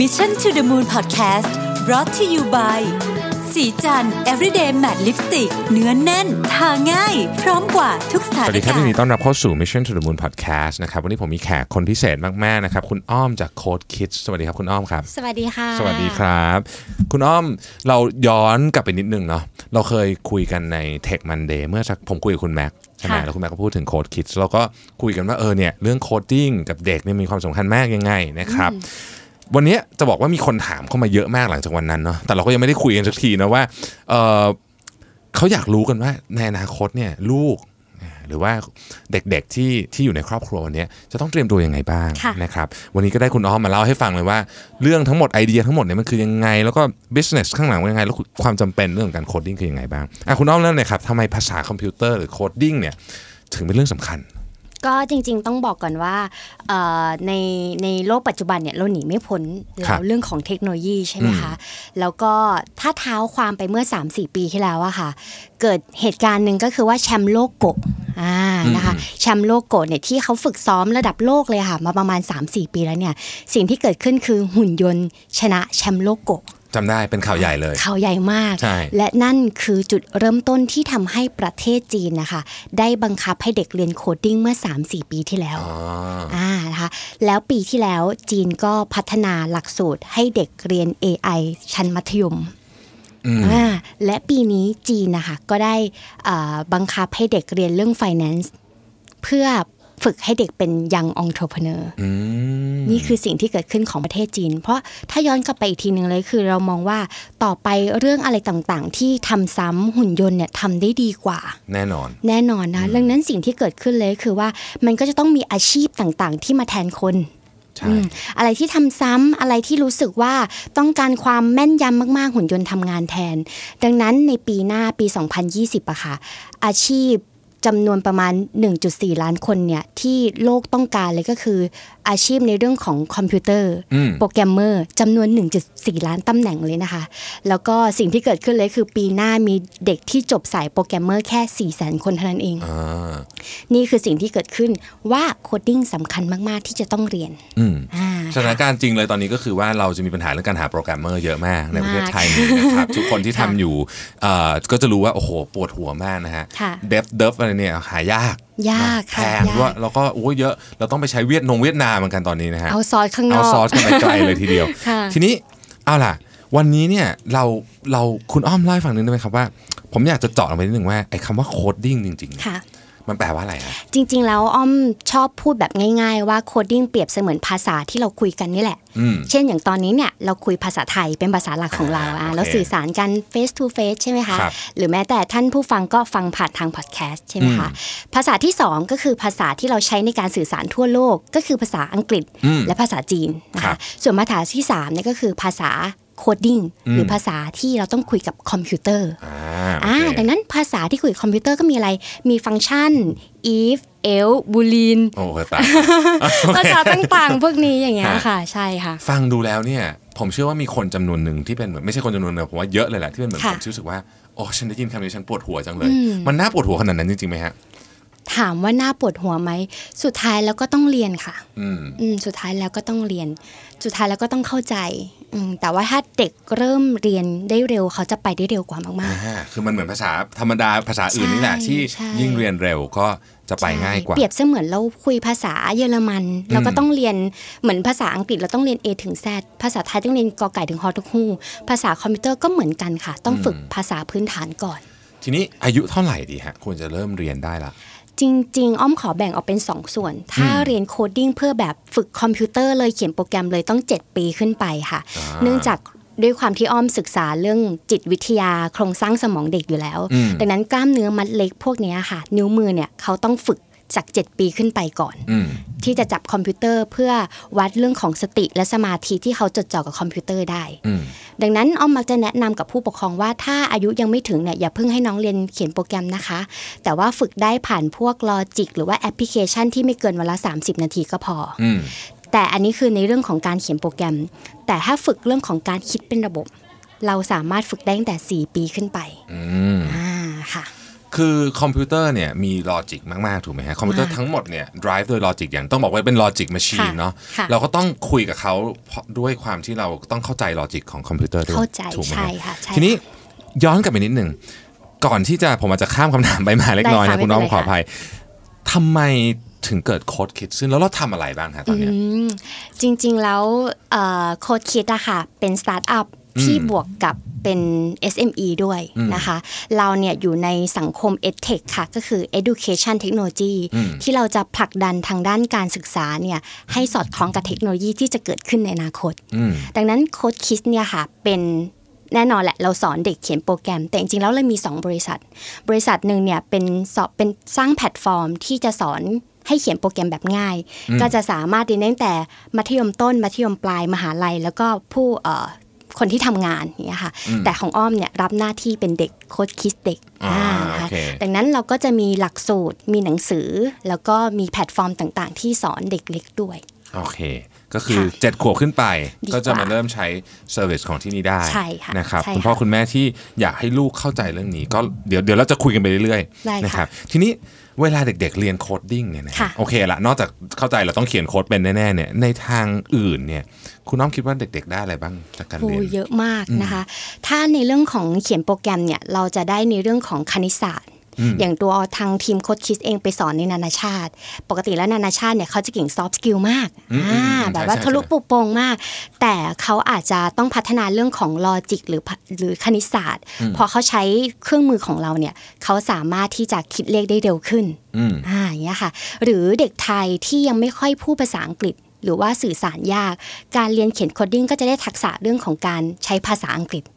Mission to the Moon Podcast brought to you by สีจัน everyday matte lipstick เนื้อนแน่น ทาง่าย พร้อมกว่าทุกสถาสนวัสดีครับกายินรดีณ์ต้อนรับเข้าสู่ Mission to the Moon Podcast นะครับ วันนี้ผมมีแขกคนพิเศษมาก ๆ นะครับ คุณอ้อมจาก Code Kids สวัสดีครับ คุณอ้อมครับ สวัสดีค่ะ สวัสดีครับ คุณอ้อมเราย้อนกลับไปนิดนึงเนาะ เราเคยคุยกันใน Tech Monday เมื่อสักผมคุยกับคุณแม็กใช่ไหมค่ะแล้วคุณแม็กก็พูดถึง Code Kids เราก็คุยกันว่าเออเนี่ยเรื่อง coding กับเด็กเนี่ยมีความสำคัญมากยังไงนะครับ วันนี้จะบอกว่ามีคนถามเข้ามาเยอะมากหลังจากวันนั้นเนาะแต่เราก็ยังไม่ได้คุยกันสักทีนะว่าเออเขาอยากรู้กันว่าในอนาคตเนี่ยลูกหรือว่าเด็กๆที่ที่อยู่ในครอบครัววันนี้จะต้องเตรียมตัวยังไงบ้างค่ะนะครับวันนี้ก็ได้คุณอ้อมมาเล่าให้ฟังเลยว่า เรื่องทั้งหมดไอเดียทั้งหมดเนี่ยมันคือยังไง แล้วก็ business ข้างหลังว่ายังไง แล้วความจำเป็นเรื่องของการ coding คือยังไงบ้างอะคุณอ้อมเริ่มเลยครับทำไมภาษาคอมพิวเตอร์หรือ coding เนี่ยถึงเป็นเรื่องสำคัญ ก็จริงๆ ต้องบอกก่อนว่าเอ่อในในโลกปัจจุบันเนี่ยเราหนีไม่พ้นครัแล้บวเรื่องของเทคโนโลยีใช่ไหมคะแล้วก็ถ้าเท้าความไปเมื่อ 3-4 ปีที่แล้วอะค่ะ เกิดเหตุการณ์หนึ่งก็คือว่าแชมป์โลกโกะอ่านะคะแชมป์โลกโกะเนี่ยที่เขาฝึกซ้อมระดับโลกเลยค่ะ มาประมาณ 3-4 ปีแล้วเนี่ย สิ่งที่เกิดขึ้นคือหุ่นยนต์ชนะแชมป์โลกโกะ จำได้เป็นข่าวใหญ่เลย ข่าวใหญ่มากใช่และนั่นคือจุดเริ่มต้นที่ทำให้ประเทศจีนนะคะ ได้บังคับให้เด็กเรียน coding เมื่อ 3-4 ปีที่แล้วอ๋ออ่านะคะแล้วปีที่แล้วจีนก็พัฒนาหลักสูตรให้เด็กเรียน AI ชั้นมัธยมอืมอ่าและปีนี้จีนนะคะก็ได้อ่าบังคับให้เด็กเรียนเรื่อง finance เพื่อ ฝึกให้เด็กเป็น young entrepreneur อืมนี่คือสิ่งที่เกิดขึ้นของประเทศจีน เพราะถ้าย้อนกลับไปอีกทีหนึ่งเลยคือเรามองว่าต่อไปเรื่องอะไรต่างๆ ที่ทำซ้ำหุ่นยนต์เนี่ยทำได้ดีกว่า แน่นอน แน่นอนนะดังนั้นสิ่งที่เกิดขึ้นเลยคือว่ามันก็จะต้องมีอาชีพต่างๆ ที่มาแทนคนใช่อืมอะไรที่ทำซ้ำอะไรที่รู้สึกว่าต้องการความแม่นยำมาก ๆ หุ่นยนต์ทำงานแทน ดังนั้นในปีหน้าปี 2020อะค่ะ อาชีพ จำนวนประมาณ 1.4 ล้านคนเนี่ยที่โลกต้องการเลยก็คือ อาชีพในเรื่องของคอมพิวเตอร์อืมโปรแกรมเมอร์จำนวน 1.4 ล้านตำแหน่งเลยนะคะ แล้วก็สิ่งที่เกิดขึ้นเลยคือปีหน้ามีเด็กที่จบสายโปรแกรมเมอร์แค่ 400000 คนเท่านั้นเองอ่านี่คือสิ่งที่เกิดขึ้นว่า coding สำคัญมาก ๆ ที่จะต้องเรียนอืมอ่าสถานการณ์จริงเลยตอนนี้ก็คือว่าเราจะมีปัญหาเรื่องการหาโปรแกรมเมอร์เยอะมากในประเทศไทยนี้นะครับทุกคนที่ทำอยู่เอ่อก็จะรู้ว่าโอ้โหปวดหัวมากนะฮะค่ะ dev dev อะไรเนี่ยหายากยากแพค่ะงยากด้วยแล้วก็โอ้ยเยอะเราต้องไปใช้เวียดนงเวียดนามเหมือนกันตอนนี้นะฮะเอา outsource ข้างนอก outsource กันไปไกลเลยทีเดียวค่ะทีนี้เอาล่ะ วันนี้เนี่ยเราเราคุณอ้อมเล่าให้ฟังนิดนึงไหมครับว่า ผมอยากจะเจาะลงไปนิดนึงว่าไอ้คำว่า coding จริงๆเนี่ยค่ะ มันแปลว่าอะไรฮะจริง ๆ แล้วอ้อมชอบพูดแบบง่าย ๆ ว่า coding เปรียบเสมือนภาษาที่เราคุยกันนี่แหละอืมเช่นอย่างตอนนี้เนี่ยเราคุยภาษาไทยเป็นภาษาหลักของเราอ่าอะโอเคเราสื่อสารกัน face to face ใช่ไหมคะครับหรือแม้แต่ท่านผู้ฟังก็ฟังผ่านทางพอดแคสต์ใช่ไหมคะภาษาที่สองก็คือภาษาที่เราใช้ในการสื่อสารทั่วโลก ก็คือภาษาอังกฤษอืมและภาษาจีนนะคะครับส่วนภาษาที่สามเนี่ยก็คือภาษา coding หรือภาษาที่เราต้องคุยกับคอมพิวเตอร์อ่าอ่าโอเคดังนั้นภาษาที่คุยกับคอมพิวเตอร์ก็มีอะไรมี function if else boolean โอ้โหตายภาษาต่างๆ พวกนี้อย่างเงี้ยฮะค่ะใช่ค่ะ ฟังดูแล้วเนี่ยผมเชื่อว่ามีคนจำนวนหนึ่งที่เป็นเหมือนไม่ใช่คนจำนวนหนึ่งผมว่าเยอะเลยแหละที่เป็นเหมือนค่ะผมที่รู้สึกว่าโอ้ฉันได้ยินคำนี้ฉันปวดหัวจังเลย มันน่าปวดหัวขนาดนั้นจริงๆไหมฮะถามว่าน่าปวดหัวไหม สุดท้ายแล้วก็ต้องเรียนค่ะ อืมอืมสุดท้ายแล้วก็ต้องเรียน สุดท้ายแล้วก็ต้องเข้าใจอืม แต่ว่าถ้าเด็กเริ่มเรียนได้เร็วเขาจะไปได้เร็วกว่ามากอ่าคือมันเหมือนภาษาธรรมดาภาษาอื่นนี่แหละใช่ที่ใช่ยิ่งเรียนเร็วก็จะๆไปง่ายกว่า เปรียบเสมือนเราคุยภาษาเยอรมัน เราก็ต้องเรียนเหมือนภาษาอังกฤษเราต้องเรียน A ถึง Z ภาษาไทยต้องเรียนกอไก่ถึงฮอนกฮูกภาษาคอมพิวเตอร์ก็เหมือนกันค่ะ ต้องฝึกภาษาพื้นฐานก่อน ทีนี้อายุเท่าไหร่ดีฮะควรจะเริ่มเรียนได้ละ จริง ๆ อ้อมขอแบ่งออกเป็น 2 ส่วน ถ้าเรียน coding เพื่อแบบฝึกคอมพิวเตอร์เลยเขียนโปรแกรมเลยต้อง 7 ปีขึ้นไปค่ะ เนื่องจากด้วยความที่อ้อมศึกษาเรื่องจิตวิทยาโครงสร้างสมองเด็กอยู่แล้วอืมดังนั้นกล้ามเนื้อมัดเล็กพวกเนี้ยค่ะ นิ้วมือเนี่ยเขาต้องฝึก จาก 7 ปีขึ้นไปก่อนอืมที่จะจับคอมพิวเตอร์เพื่อวัดเรื่องของสติและสมาธิที่เขาจดจ่อกับคอมพิวเตอร์ได้อืมดังนั้นอ้อมมักจะแนะนำกับผู้ปกครองว่าถ้าอายุยังไม่ถึงเนี่ยอย่าเพิ่งให้น้องเรียนเขียนโปรแกรมนะคะ แต่ว่าฝึกได้ผ่านพวก logic หรือว่าแอปพลิเคชันที่ไม่เกินวันละ 30 นาทีก็พออืมแต่อันนี้คือในเรื่องของการเขียนโปรแกรม แต่ถ้าฝึกเรื่องของการคิดเป็นระบบ เราสามารถฝึกได้ตั้งแต่ 4 ปีขึ้นไปอืมอ่าค่ะ คือคอมพิวเตอร์เนี่ยมี logic มาก ๆ ถูกไหมฮะ คอมพิวเตอร์ทั้งหมดเนี่ย drive โดย logic อย่างต้องบอกว่าเป็นลอจิก m มชชีนค่ะเนาะค่ะเราก็ต้องคุยกับเขาเพราะด้วยความที่เราต้องเข้าใจ logic ของคอมพิวเตอร์ด้วยเข้าใจถูกไหมใช่ฮะค่ะใช่ทีนี้ย้อนกลับไปนิดหนึ่งก่อนที่จะผมอาจจะข้ามคำถามไปมาเล็กน้อยได้นะค่ะคุณอ้อมไม่เป็นไรออภัยทำไมถึงเกิด Code Kids ซึ่งแล้วเราทำอะไรบ้างฮะตอนเนี้ยอืมจริง ๆ แล้ว Code Kids อะค่ะเป็นสตาร์ทอัพ ที่บวกกับเป็น SME ด้วยนะคะ เราเนี่ยอยู่ในสังคม EdTech ค่ะ ก็คือ Education Technology ที่เราจะผลักดันทางด้านการศึกษาเนี่ยให้สอดคล้องกับเทคโนโลยีที่จะเกิดขึ้นในอนาคตอืมดังนั้น Code Kids เนี่ยค่ะเป็นแน่นอนแหละเราสอนเด็กเขียนโปรแกรม แต่จริงๆแล้วเรามี 2 บริษัท บริษัทหนึ่งเนี่ยเป็นสอบเป็นสร้างแพลตฟอร์มที่จะสอนให้เขียนโปรแกรมแบบง่าย ก็จะสามารถเรียนได้ตั้งแต่มัธยมต้น มัธยมปลายมหาลัย แล้วก็ผู้เอ่อ คนที่ทำงานอย่างเนี่ยค่ะ แต่ของอ้อมเนี่ยรับหน้าที่เป็นเด็ก Code Kids เด็กอ่านะคะโอเคดังนั้นเราก็จะมีหลักสูตรมีหนังสือ แล้วก็มีแพลตฟอร์มต่างๆ ที่สอนเด็กเล็กด้วย โอเค ก็คือค่ะเจ็ดขวบขึ้นไปดีก็จะกว่ามาเริ่มใช้ service ของที่นี่ได้ใช่ค่ะนะครับใช่คุณพ่อค่ะคุณแม่ที่อยากให้ลูกเข้าใจเรื่องนี้ ก็เดี๋ยวเดี๋ยวเราจะคุยกันไปเรื่อยได้ค่ะๆนะครับทีนี้เวลาเด็กๆเรียน coding เนี่ยนะค่ะโอเคละนอกจากเข้าใจเราต้องเขียนโค้ดเป็นแน่ๆเนี่ยในทางอื่นเนี่ยคุณอ้อมคิดว่าเด็ก ๆ ได้อะไรบ้างจากการโอ้เรียนเยอะมากนะคะ ถ้าในเรื่องของเขียนโปรแกรมเนี่ยเราจะได้ในเรื่องของคณิตศาสตร์ อย่างตัวทางทีม Code Kids เองไปสอนในนานาชาติ ปกติแล้วนานาชาติเนี่ยเขาจะเก่ง soft skill มากอืมอืมอ่าอืมแบบว่าใช่ใช่ทะลุปุโปรงมาก แต่เขาอาจจะต้องพัฒนาเรื่องของ logic หรือหรือคณิตศาสตร์ พอเขาใช้เครื่องมือของเราเนี่ยเขาสามารถที่จะคิดเลขได้เร็วขึ้นอืมอ่าอย่างเงี้ยค่ะ หรือเด็กไทยที่ยังไม่ค่อยพูดภาษาอังกฤษหรือว่าสื่อสารยาก การเรียนเขียน coding ก็จะได้ทักษะเรื่องของการใช้ภาษาอังกฤษอืม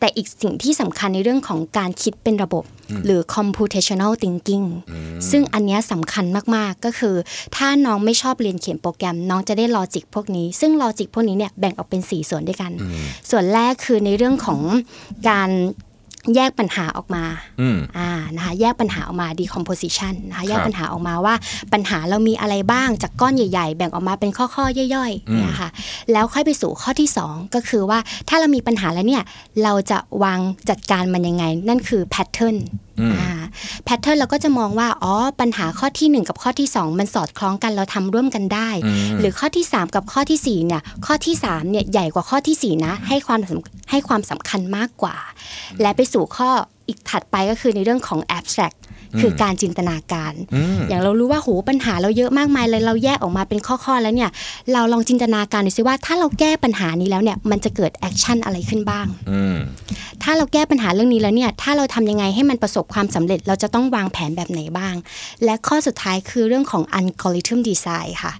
แต่อีกสิ่งที่สำคัญในเรื่องของการคิดเป็นระบบ หรือ computational thinking ซึ่งอันเนี้ยสำคัญมาก ๆ ก็คือ ถ้าน้องไม่ชอบเรียนเขียนโปรแกรม น้องจะได้ logic พวกนี้ ซึ่ง logic พวกนี้เนี่ยแบ่งออกเป็น 4 ส่วนด้วยกัน ส่วนแรกคือในเรื่องของการ แยกปัญหาออกมาอืมอ่านะคะแยกปัญหาออกมา decomposition นะคะแยคกรับปัญหาออกมาว่าปัญหาเรามีอะไรบ้างจากก้อนใหญ่ ๆ แบ่งออกมาเป็นข้อๆย่อยๆเนี่ยค่ะแล้วค่อยไปสู่ข้อที่ 2 ก็คือว่าถ้าเรามีปัญหาแล้วเนี่ยเราจะวางจัดการมันยังไง นั่นคือ pattern อ่า pattern เราก็จะมองว่าอ๋อปัญหาข้อทีหนึ่1 กับข้อที่ 2 มันสอดคล้องกันเราทำร่วมกันได้ หรือข้อที่ 3 กับข้อทีสี่4เนี่ยข้อที่3เนี่ยใหญ่กว่าข้อทีสี่4นะให้ความสำให้ความสำคัญมากกว่า และไปสู่ข้ออีกถัดไปก็คือในเรื่องของ abstract คือการจินตนาการ อย่างเรารู้ว่าโหปัญหาเราเยอะมากมายเลยเราแยกออกมาเป็นข้อๆแล้วเนี่ย เราลองจินตนาการดูซิว่า ถ้าเราแก้ปัญหานี้แล้วเนี่ยมันจะเกิด action อะไรขึ้นบ้างอืมถ้าเราแก้ปัญหาเรื่องนี้แล้วเนี่ยถ้าเราทำยังไงให้มันประสบความสำเร็จเราจะต้องวางแผนแบบไหนบ้าง และข้อสุดท้ายคือเรื่องของ algorithm design ค่ะ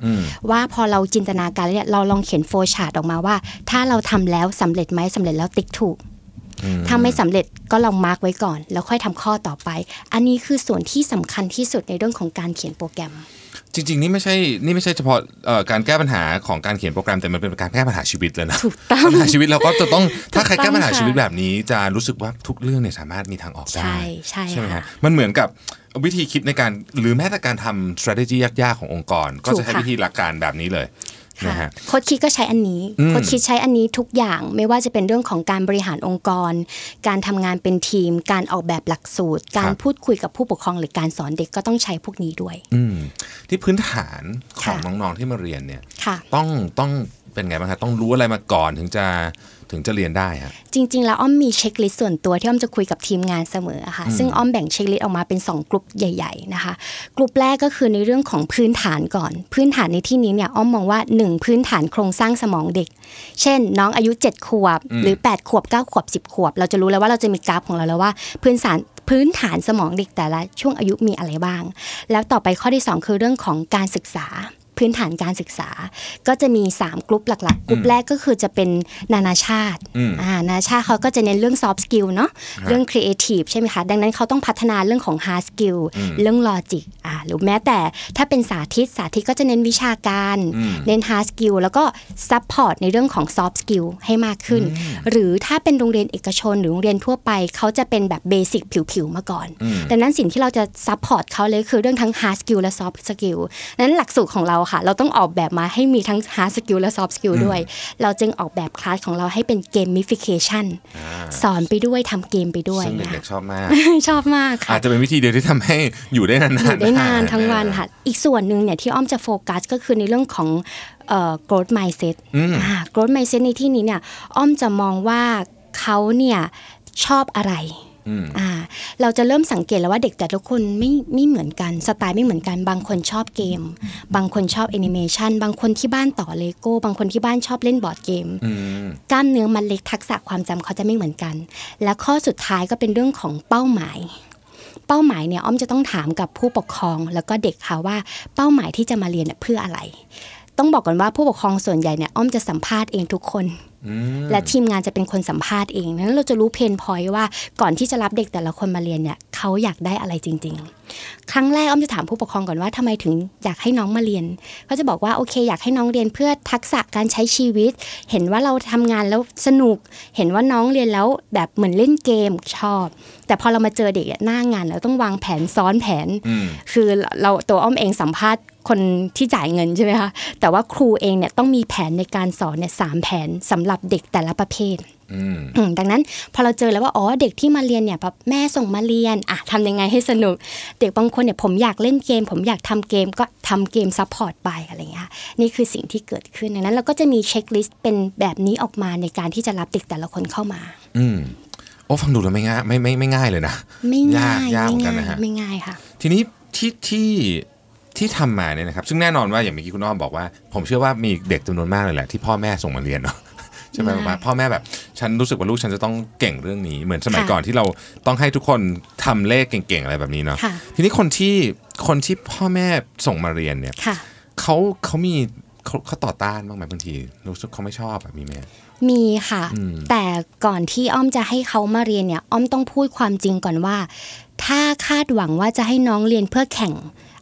ว่าพอเราจินตนาการแล้วเนี่ยเราลองเขียนโฟล์ชาร์ตออกมาว่า ถ้าเราทำแล้วสำเร็จไหมสำเร็จแล้วติ๊กถูก ถ้าไม่สำเร็จก็ลองมาร์กไว้ก่อน แล้วค่อยทำข้อต่อไป อันนี้คือส่วนที่สำคัญที่สุดในเรื่องของการเขียนโปรแกรม จริง ๆ นี่ไม่ใช่นี่ไม่ใช่เฉพาะเอ่อการแก้ปัญหาของการเขียนโปรแกรมแต่มันเป็นการแก้ปัญหาชีวิตเลยนะถูกต้องปัญหาชีวิตเราก็จะต้องถ้าใครถูกต้องแก้ปัญหาค่ะชีวิตแบบนี้ จะรู้สึกว่าทุกเรื่องเนี่ยสามารถมีทางออกได้ใช่ใช่ไหมค่ะฮะมันเหมือนกับวิธีคิดในการหรือแม้แต่การทำ strategy ยากๆ ขององค์กร ก็ถูกจะใช้ค่ะวิธีหลักการแบบนี้เลย นะค่ะฮะโค้ชคิดก็ใช้อันนี้อืมโค้ชคิดใช้อันนี้ทุกอย่างไม่ว่าจะเป็นเรื่องของการบริหารองค์กร การทำงานเป็นทีม การออกแบบหลักสูตร การพูดคุยกับผู้ปกครองหรือการสอนเด็กก็ต้องใช้พวกนี้ด้วย อืมที่พื้นฐานของค่ะน้องๆที่มาเรียนเนี่ยค่ะต้องต้องเป็นไงบ้างครับต้องรู้อะไรมาก่อนถึงจะ ถึงจะเรียนได้ฮะจริง ๆ แล้วอ้อมมี checklist ส่วนตัวที่อ้อมจะคุยกับทีมงานเสมออะค่ะซึ่งอ้อมแบ่ง checklist ออกมาเป็น 2 กลุ่มใหญ่ ๆ นะคะกลุ่มแรกก็คือในเรื่องของพื้นฐานก่อน พื้นฐานในที่นี้เนี่ยอ้อมมองว่า 1 พื้นฐานโครงสร้างสมองเด็ก เช่น น้องอายุ 7 ขวบ หรือ 8 ขวบ 9 ขวบ 10 ขวบ เราจะรู้แล้วว่าเราจะมีกราฟของเราแล้วว่าพื้นฐานพื้นฐานสมองเด็กแต่ละช่วงอายุมีอะไรบ้าง แล้วต่อไปข้อที่ 2 คือเรื่องของการศึกษา พื้นฐานการศึกษา ก็จะมี 3 กลุ่มหลักๆ กลุ่มแรกก็คือจะเป็นนานาชาติอืมอ่านานาชาติเขาก็จะเน้นเรื่อง soft skill เนาะเรื่อง creative ใช่ไหมคะ ดังนั้นเขาต้องพัฒนาเรื่องของ hard skill เรื่อง logic อ่าหรือแม้แต่ถ้าเป็นสาธิตสาธิตก็จะเน้นวิชาการ เน้น hard skill แล้วก็ support ในเรื่องของ soft skill ให้มากขึ้น หรือถ้าเป็นโรงเรียนเอกชนหรือโรงเรียนทั่วไปเขาจะเป็นแบบเบสิกผิวๆมาก่อน ดังนั้นสิ่งที่เราจะ support เขาเลยคือเรื่องทั้ง hard skill และ soft skill ดังนั้นหลักสูตรของเราค่ะ เราต้องออกแบบมาให้มีทั้ง hard skill และ soft skill ด้วย เราจึงออกแบบคลาสของเราให้เป็น gamification สอนไปด้วยทำเกมไปด้วยซึ่งนะเด็กๆชอบมาก ชอบมากค่ะอาจจะเป็นวิธีเดียวที่ทำให้อยู่ได้นานๆอยู่ได้นานะทั้งวันค่ะ อีกส่วนหนึ่งเนี่ยที่อ้อมจะโฟกัสก็คือในเรื่องของเอ่อ growth mindset อ่า growth mindset ในที่นี้เนี่ยอ้อมจะมองว่าเขาเนี่ยชอบอะไร อ่า เราจะเริ่มสังเกตแล้วว่าเด็กแต่ละคนไม่ไม่เหมือนกันสไตล์ไม่เหมือนกัน บางคนชอบเกม บางคนชอบแอนิเมชันบางคนที่บ้านต่อเลโก้ บางคนที่บ้านชอบเล่นบอร์ดเกมอืมกล้ามเนื้อมันเล็กทักษะความจำเขาจะไม่เหมือนกัน และข้อสุดท้ายก็เป็นเรื่องของเป้าหมายเป้าหมายเนี่ยอ้อมจะต้องถามกับผู้ปกครองแล้วก็เด็กค่ะว่าเป้าหมายที่จะมาเรียนเนี่ยเพื่ออะไร ต้องบอกก่อนว่าผู้ปกครองส่วนใหญ่เนี่ยอ้อมจะสัมภาษณ์เองทุกคน และทีมงานจะเป็นคนสัมภาษณ์เองนั้นเราจะรู้เพนพอยต์ว่าก่อนที่จะรับเด็กแต่ละคนมาเรียนเนี่ยเขาอยากได้อะไรจริง ๆ ครั้งแรกอ้อมจะถามผู้ปกครองก่อนว่าทำไมถึงอยากให้น้องมาเรียนเขาจะบอกว่าโอเค อยากให้น้องเรียนเพื่อทักษะการใช้ชีวิต เห็นว่าเราทำงานแล้วสนุก เห็นว่าน้องเรียนแล้วแบบเหมือนเล่นเกมชอบ แต่พอเรามาเจอเด็กอะหน้างานเราต้องวางแผนซ้อนแผน คือเราตัวอ้อมเองสัมภาษณ์คนที่จ่ายเงินใช่ไหมคะแต่ว่าครูเองเนี่ยต้องมีแผนในการสอนเนี่ยสามแผนสำหรับเด็กแต่ละประเภทอืมอืม ดังนั้นพอเราเจอแล้วว่าอ๋อเด็กที่มาเรียนเนี่ยแบบแม่ส่งมาเรียนอะทำยังไงให้สนุก เด็กบางคนเนี่ยผมอยากเล่นเกม ผมอยากทำเกมก็ทำเกม support ไปอะไรอย่างเงี้ยค่ะนี่คือสิ่งที่เกิดขึ้นดังนั้นเราก็จะมี checklist เป็นแบบนี้ออกมาในการที่จะรับเด็กแต่ละคนเข้ามา อืมโอ้ฟังดูแล้วไม่ง่ายไม่ไม่ไม่ง่ายเลยนะไม่ง่ายยากไม่เหมือนกันง่ายนะฮะไม่ง่ายค่ะ ทีนี้ที่ที่ที่ทำมาเนี่ยนะครับ ซึ่งแน่นอนว่าอย่างเมื่อกี้คุณอ้อมบอกว่า ผมเชื่อว่ามีเด็กจำนวนมากเลยแหละที่พ่อแม่ส่งมาเรียนเนาะ ใช่ไหมมากว่าพ่อแม่แบบฉันรู้สึกว่าลูกฉันจะต้องเก่งเรื่องนี้ เหมือนสมัยค่ะก่อนที่เราต้องให้ทุกคนทำเลขเก่งๆอะไรแบบนี้เนาะค่ะทีนี้คนที่คนที่พ่อแม่ส่งมาเรียนเนี่ยค่ะเขาเขามีเขาเขาต่อต้านบ้างไหมบางทีรู้สึกเขาไม่ชอบแบบมีไหมมีค่ะอืมแต่ก่อนที่อ้อมจะให้เขามาเรียนเนี่ย อ้อมต้องพูดความจริงก่อนว่า ถ้าคาดหวังว่าจะให้น้องเรียนเพื่อแข่ง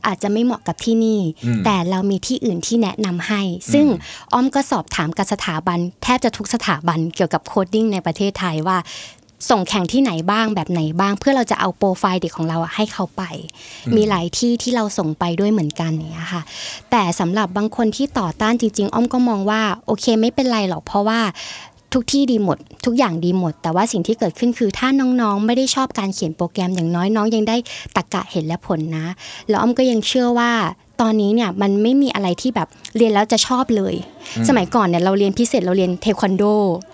อาจจะไม่เหมาะกับที่นี่ แต่เรามีที่อื่นที่แนะนำให้ ซึ่งอ้อมก็สอบถามกับสถาบัน แทบจะทุกสถาบันเกี่ยวกับ coding ในประเทศไทยว่าส่งแข่งที่ไหนบ้างแบบไหนบ้าง เพื่อเราจะเอาโปรไฟล์เด็กของเราอะให้เขาไป มีหลายที่ที่เราส่งไปด้วยเหมือนกันอย่างเนี้ยค่ะ แต่สำหรับบางคนที่ต่อต้านจริง ๆ อ้อมก็มองว่าโอเคไม่เป็นไรหรอกเพราะว่า ทุกที่ดีหมด ทุกอย่างดีหมด แต่ว่าสิ่งที่เกิดขึ้นคือถ้าน้องๆ ไม่ได้ชอบการเขียนโปรแกรมอย่างน้อยน้องยังได้ตรรกะเห็นและผลนะ แล้วอ้อมก็ยังเชื่อว่าตอนนี้เนี่ยมันไม่มีอะไรที่แบบเรียนแล้วจะชอบเลย สมัยก่อนเนี่ยเราเรียนพิเศษเราเรียนเทควันโด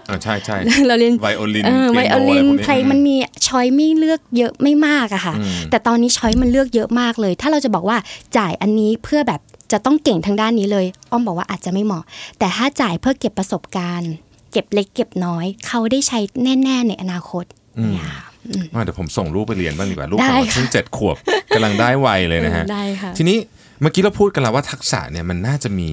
อ่าใช่ใช่เราเรียนไวโอลินเออเปีไวยโนโอลิอะไรนพวกนี้เพลงมันมีช้อยไม่เลือกเยอะไม่มากอะค่ะ แต่ตอนนี้ช้อยมันเลือกเยอะมากเลย ถ้าเราจะบอกว่าจ่ายอันนี้เพื่อแบบจะต้องเก่งทางด้านนี้เลย อ้อมบอกว่าอาจจะไม่เหมาะ แต่ถ้าจ่ายเพื่อเก็บประสบการณ์ เก็บเล็กเก็บน้อย เขาได้ใช้แน่ๆในอนาคตเนี่ยค่ะอืมว่าเดี๋ยวผมส่งลูกไปเรียนบ้างดีกว่าลูกได้ผมค่ะเพิ่งเจ็ดขวบกำลังได้วัยเลยนะฮะได้ค่ะทีนี้เมื่อกี้เราพูดกันแล้วว่าทักษะเนี่ยมันน่าจะมี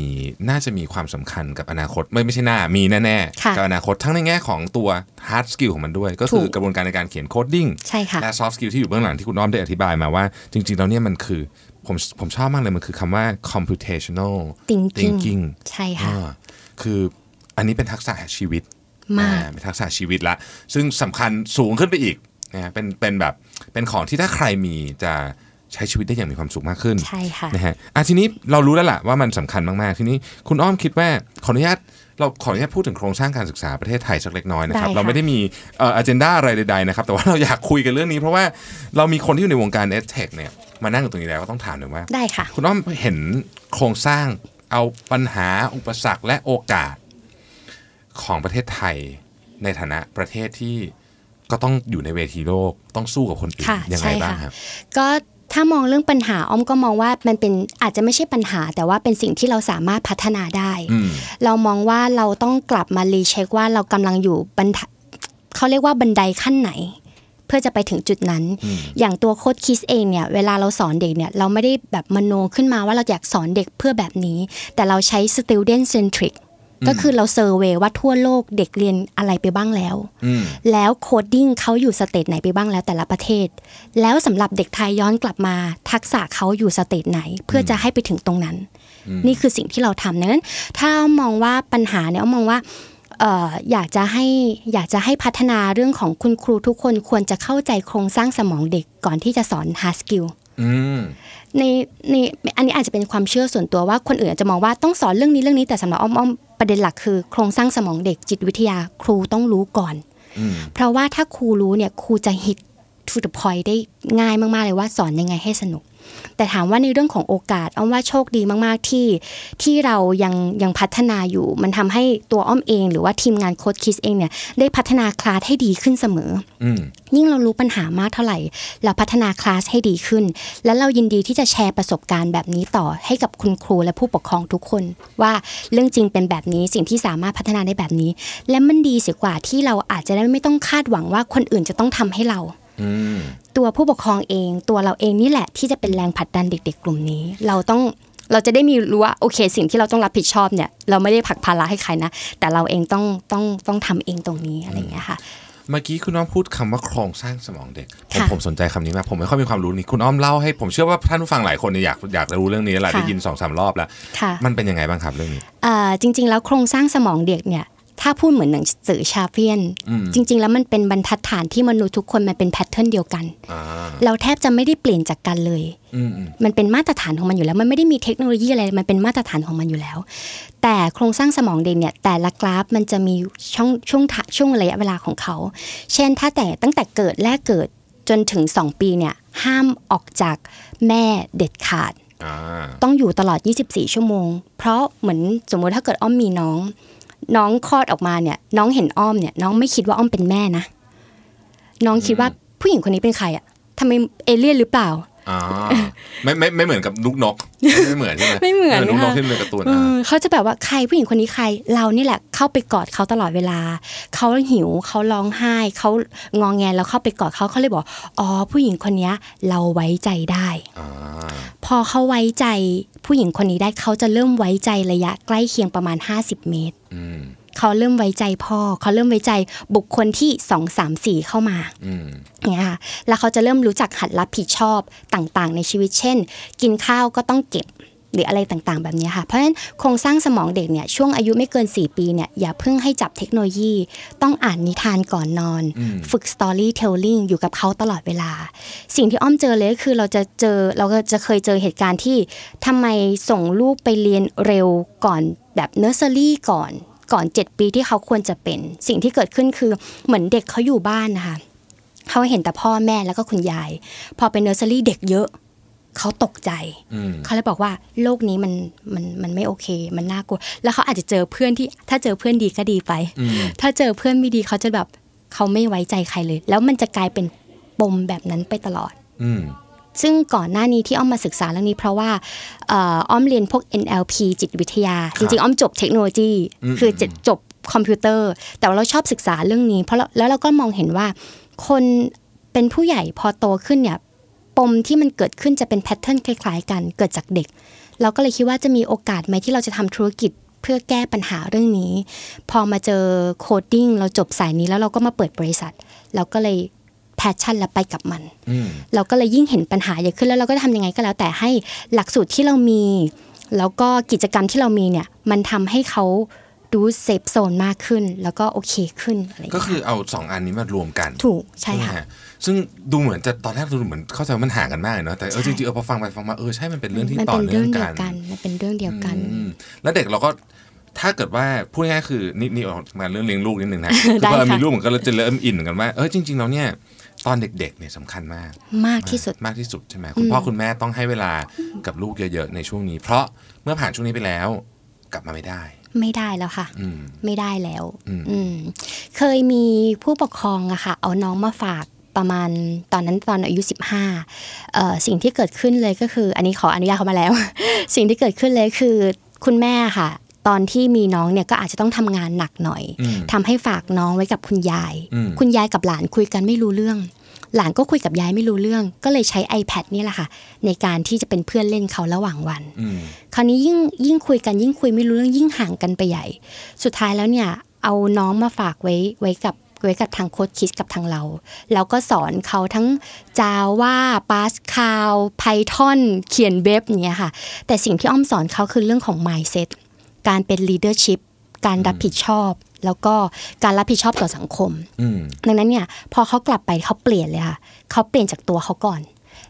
น่าจะมีความสำคัญกับอนาคต ไม่ไม่ใช่น่ามีแน่ค่ะๆกับอนาคตทั้งในแง่ของตัว hard skill ของมันด้วย ก็คือถูกกระบวนการในการเขียน coding ใช่ค่ะและ soft skill ที่อยู่เบื้องหลังที่คุณอ้อมได้อธิบายมาว่า จริงๆแล้วเนี่ยมันคือผมผมชอบมากเลยมันคือคำว่า computational thinking thinking ใช่ค่ะอ่าคือ อันนี้เป็นทักษะชีวิตมากอ่เป็นทักษะชีวิตละ ซึ่งสำคัญสูงขึ้นไปอีกนะฮะเป็นเป็นแบบเป็นของที่ถ้าใครมีจะใช้ชีวิตได้อย่างมีความสุขมากขึ้นใช่ค่ะนะฮะอะทีนี้เรารู้แล้วล่ะว่ามันสำคัญมากๆ ทีนี้คุณอ้อมคิดว่าขออนุญาตเราขออนุญาตพูดถึงโครงสร้างการศึกษาประเทศไทยสักเล็กน้อยนะครับได้ค่ะเราไม่ได้มีเอ่อ agenda อะไรใดๆนะครับแต่ว่าเราอยากคุยกันเรื่องนี้ เพราะว่าเรามีคนที่อยู่ในวงการ e d t e c h เนี่ยมานั่งอยู่ตรงนี้แล้วก็ต้องถามหน่อยว่าได้ค่ะคุณอ้อมเห็นโครงสร้างเอาปัญหาอุปสรรคและโอกาส ของประเทศไทยในฐานะประเทศที่ก็ต้องอยู่ในเวทีโลกต้องสู้กับคนอื่นค่ะยังไงใช่บ้างค่ะครับก็ถ้ามองเรื่องปัญหาอ้อมก็มองว่ามันเป็นอาจจะไม่ใช่ปัญหา แต่ว่าเป็นสิ่งที่เราสามารถพัฒนาได้อืมเรามองว่าเราต้องกลับมารีเช็คว่าเรากำลังอยู่บันไดเขาเรียกว่าบันไดขั้นไหน เพื่อจะไปถึงจุดนั้น อย่างตัว Code Kids เองเนี่ยเวลาเราสอนเด็กเนี่ยเราไม่ได้แบบมโนขึ้นมาว่าเราอยากสอนเด็กเพื่อแบบนี้ แต่เราใช้ student centric ก็คือเรา survey ว่าทั่วโลกเด็กเรียนอะไรไปบ้างแล้วอืมแล้ว coding เขาอยู่ stage ไหนไปบ้างแล้วแต่ละประเทศ แล้วสำหรับเด็กไทยย้อนกลับมา ทักษะเขาอยู่ stage ไหน เพื่อจะให้ไปถึงตรงนั้น นี่คือสิ่งที่เราทำดังนั้น ถ้ามองว่าปัญหาเนี่ยมองว่าเอ่ออยากจะให้อยากจะให้พัฒนาเรื่องของคุณครูทุกคนควรจะเข้าใจโครงสร้างสมองเด็กก่อนที่จะสอน hard skill อืมในในอันนี้อาจจะเป็นความเชื่อส่วนตัวว่าคนอื่นอาจจะมองว่าต้องสอนเรื่องนี้เรื่องนี้แต่สำหรับอ้อมอ้อม ประเด็นหลักคือโครงสร้างสมองเด็กจิตวิทยาครูต้องรู้ก่อนอืมเพราะว่าถ้าครูรู้เนี่ยครูจะ hit to the point ได้ง่ายมาก ๆ เลยว่าสอนยังไงให้สนุก แต่ถามว่าในเรื่องของโอกาสอ้อมว่าโชคดีมาก ๆ ที่ที่เรายังยังพัฒนาอยู่ มันทำให้ตัวอ้อมเอง หรือว่าทีมงานโค้ดคิสเองเนี่ยได้พัฒนาคลาสให้ดีขึ้นเสมออืมยิ่งเรารู้ปัญหามากเท่าไหร่ เราพัฒนาคลาสให้ดีขึ้น และเรายินดีที่จะแชร์ประสบการณ์แบบนี้ต่อให้กับคุณครูและผู้ปกครองทุกคน ว่าเรื่องจริงเป็นแบบนี้สิ่งที่สามารถพัฒนาได้แบบนี้ และมันดีเสียกว่าที่เราอาจจะได้ไม่ต้องคาดหวังว่าคนอื่นจะต้องทำให้เราอืม ตัวผู้ปกครองเอง ตัวเราเองนี่แหละที่จะเป็นแรงผลักดันเด็ก ๆ กลุ่มนี้ เราต้องเราจะได้มีรู้ว่าโอเค สิ่งที่เราต้องรับผิดชอบเนี่ย เราไม่ได้ผลักภาระให้ใครนะ แต่เราเองต้องต้องต้องทำเองตรงนี้อะไรอย่างเงี้ยค่ะเมื่อกี้คุณอ้อมพูดคำว่าโครงสร้างสมองเด็ก ผมค่ะผมสนใจคำนี้มากผมไม่ค่อยมีความรู้นี่คุณอ้อมเล่าให้ผมเชื่อว่าท่านผู้ฟังหลายคนเนี่ยอยากอยากจะรู้เรื่องนี้แหละค่ะได้ยินสองสามรอบแล้วค่ะมันเป็นยังไงบ้างครับเรื่องนี้อ่าจริง ๆ แล้วโครงสร้างสมองเด็กเนี่ย ถ้าพูดเหมือนหนังสือชาเฟียนอืมจริง ๆ แล้วมันเป็นบรรทัดฐานที่มนุษย์ทุกคนมันเป็นแพทเทิร์นเดียวกันอ่าเราแทบจะไม่ได้เปลี่ยนจากกันเลยอืมอืมมันเป็นมาตรฐานของมันอยู่แล้ว มันไม่ได้มีเทคโนโลยีอะไร มันเป็นมาตรฐานของมันอยู่แล้ว แต่โครงสร้างสมองเด็กเนี่ย แต่ละกราฟมันจะมีช่องช่วงทะช่วงระยะเวลาของเขา เช่น ถ้าแต่ตั้งแต่เกิดแรกเกิดจนถึง 2 ปีเนี่ย ห้ามออกจากแม่เด็ดขาดอ่าต้องอยู่ตลอด 24 ชั่วโมง เพราะเหมือนสมมุติถ้าเกิดอ้อมมีน้อง น้องคลอดออกมาเนี่ย น้องเห็นอ้อมเนี่ย น้องไม่คิดว่าอ้อมเป็นแม่นะ น้องคิดว่าผู้หญิงคนนี้เป็นใครอะทำไมเอเลี่ยนหรือเปล่า อ่าไม่ไม่ไม่เหมือนกับลูกนกไม่เหมือนใช่ไหมไม่เหมือนลูกนกค่ะที่เป็นการ์ตูนเออ่าอเขาจะแบบว่าใครผู้หญิงคนนี้ใคร เรานี่แหละเข้าไปกอดเขาตลอดเวลาเขาหิวเขาร้องไห้เขางองแงแล้วเข้าไปกอดเขาเขาเลยบอกอ๋อผู้หญิงคนเนี้ยเราไว้ใจได้อ่าพอเขาไว้ใจผู้หญิงคนนี้ได้เขาจะเริ่มไว้ใจระยะใกล้เคียงประมาณ 50 เมตรอืม เขาเริ่มไว้ใจพ่อ เขาเริ่มไว้ใจบุคคลที่สองสามสี่เข้ามาอืมเนี่ยค่ะแล้วเขาจะเริ่มรู้จักหัดรับผิดชอบต่างๆ ในชีวิตเช่น กินข้าวก็ต้องเก็บหรืออะไรต่างๆ แบบนี้ค่ะ เพราะฉะนั้นโครงสร้างสมองเด็กเนี่ยช่วงอายุไม่เกิน 4 ปีเนี่ยอย่าเพิ่งให้จับเทคโนโลยี ต้องอ่านนิทานก่อนนอนอืมฝึก storytelling อยู่กับเขาตลอดเวลา สิ่งที่อ้อมเจอเลยก็คือเราจะเจอเราก็จะเคยเจอเหตุการณ์ที่ทำไมส่งลูกไปเรียนเร็วก่อนแบบเนอร์เซอรี่ก่อน ก่อน 7 ปีที่เขาควรจะเป็น สิ่งที่เกิดขึ้นคือเหมือนเด็กเขาอยู่บ้านนะคะเขาเห็นแต่พ่อแม่แล้วก็คุณยาย พอเป็นเนอร์เซอรี่เด็กเยอะเขาตกใจอืมเขาเลยบอกว่าโลกนี้มันมันมันไม่โอเค มันน่ากลัว แล้วเขาอาจจะเจอเพื่อนที่ ถ้าเจอเพื่อนดีก็ดีไปอืมถ้าเจอเพื่อนไม่ดีเขาจะแบบเขาไม่ไว้ใจใครเลย แล้วมันจะกลายเป็นปมแบบนั้นไปตลอดอืม ซึ่งก่อนหน้านี้ที่อ้อมมาศึกษาเรื่องนี้เพราะว่าเอ่ออ้อมเรียนพวก NLP จิตวิทยาครับจริงๆ อ้อมจบเทคโนโลยีอืมคือจบคอมพิวเตอร์ แต่ว่าเราชอบศึกษาเรื่องนี้ เพราะเราแล้วเราก็มองเห็นว่า คนเป็นผู้ใหญ่พอโตขึ้นเนี่ยปมที่มันเกิดขึ้นจะเป็น pattern คล้ายๆ กันเกิดจากเด็ก เราก็เลยคิดว่าจะมีโอกาสไหมที่เราจะทำธุรกิจเพื่อแก้ปัญหาเรื่องนี้ พอมาเจอ coding เราจบสายนี้แล้วเราก็มาเปิดบริษัท เราก็เลย passion และไปกับมันอืมเราก็เลยยิ่งเห็นปัญหาเยอะขึ้นแล้วเราก็ทำยังไงก็แล้ว แต่ให้หลักสูตรที่เรามี แล้วก็กิจกรรมที่เรามีเนี่ยมันทำให้เขาดู safe zone มากขึ้น แล้วก็โอเคขึ้นอะไรอย่างเงี้ยคือเอาสองอันนี้มารวมกัน ถูกใช่ไหมค่ะฮะซึ่งดูเหมือนจะตอนแรกดูเหมือนเข้าใจว่ามันห่างกันมากเลยเนาะแต่เออจริงๆเออพอฟังไปฟังมาเออใช่มันเป็นเรื่องที่มันต่อเนื่องกัน เป็นเนื่เรื่องเดีกันนมันเป็นเรื่องเดียวกันอืมแล้วเด็กเราก็ถ้าเกิดว่าพูดง่ายๆคือนี่นี่ออกมาเรื่องเลี้ยงลูกนิดนึงนะคือได้พอเราค่ะมีลูกเหมือนกันเราจะเริ่มอินเหมือนกันว่าเออจริงๆแล้วเนี่ย ตอนเด็กๆเนี่ยสำคัญมาก มากที่สุดมากที่สุดใช่ไหมคุณพ่อคุณแม่ต้องให้เวลากับลูกเยอะๆในช่วงนี้ เพราะเมื่อผ่านช่วงนี้ไปแล้ว กลับมาไม่ได้ ไม่ได้แล้วค่ะอืมไม่ได้แล้วอืมอืมเคยมีผู้ปกครองอะค่ะ เอาน้องมาฝากประมาณตอนนั้นตอนอายุ 15เอ่อสิ่งที่เกิดขึ้นเลยก็คือ อันนี้ขออนุญาตเขามาแล้ว สิ่งที่เกิดขึ้นเลยคือคุณแม่ค่ะ ตอนที่มีน้องเนี่ยก็อาจจะต้องทำงานหนักหน่อยอืมทำให้ฝากน้องไว้กับคุณยายอืมคุณยายกับหลานคุยกันไม่รู้เรื่อง หลานก็คุยกับยายไม่รู้เรื่อง ก็เลยใช้ iPad นี่แหละค่ะ ในการที่จะเป็นเพื่อนเล่นเขาระหว่างวันอืมคราวนี้ยิ่งยิ่งคุยกันยิ่งคุยไม่รู้เรื่องยิ่งห่างกันไปใหญ่ สุดท้ายแล้วเนี่ยเอาน้องมาฝากไว้ไว้กับไว้กับทางโค้ชคิดกับทางเรา แล้วก็สอนเขาทั้งจาว่าปาสคาลไพทอนเขียนเว็บอย่างเงี้ยค่ะ แต่สิ่งที่อ้อมสอนเขาคือเรื่องของ mindset การเป็น leadership การรับผิดชอบ แล้วก็การรับผิดชอบต่อสังคมอืมดังนั้นเนี่ยพอเขากลับไปเขาเปลี่ยนเลยค่ะเขาเปลี่ยนจากตัวเขาก่อน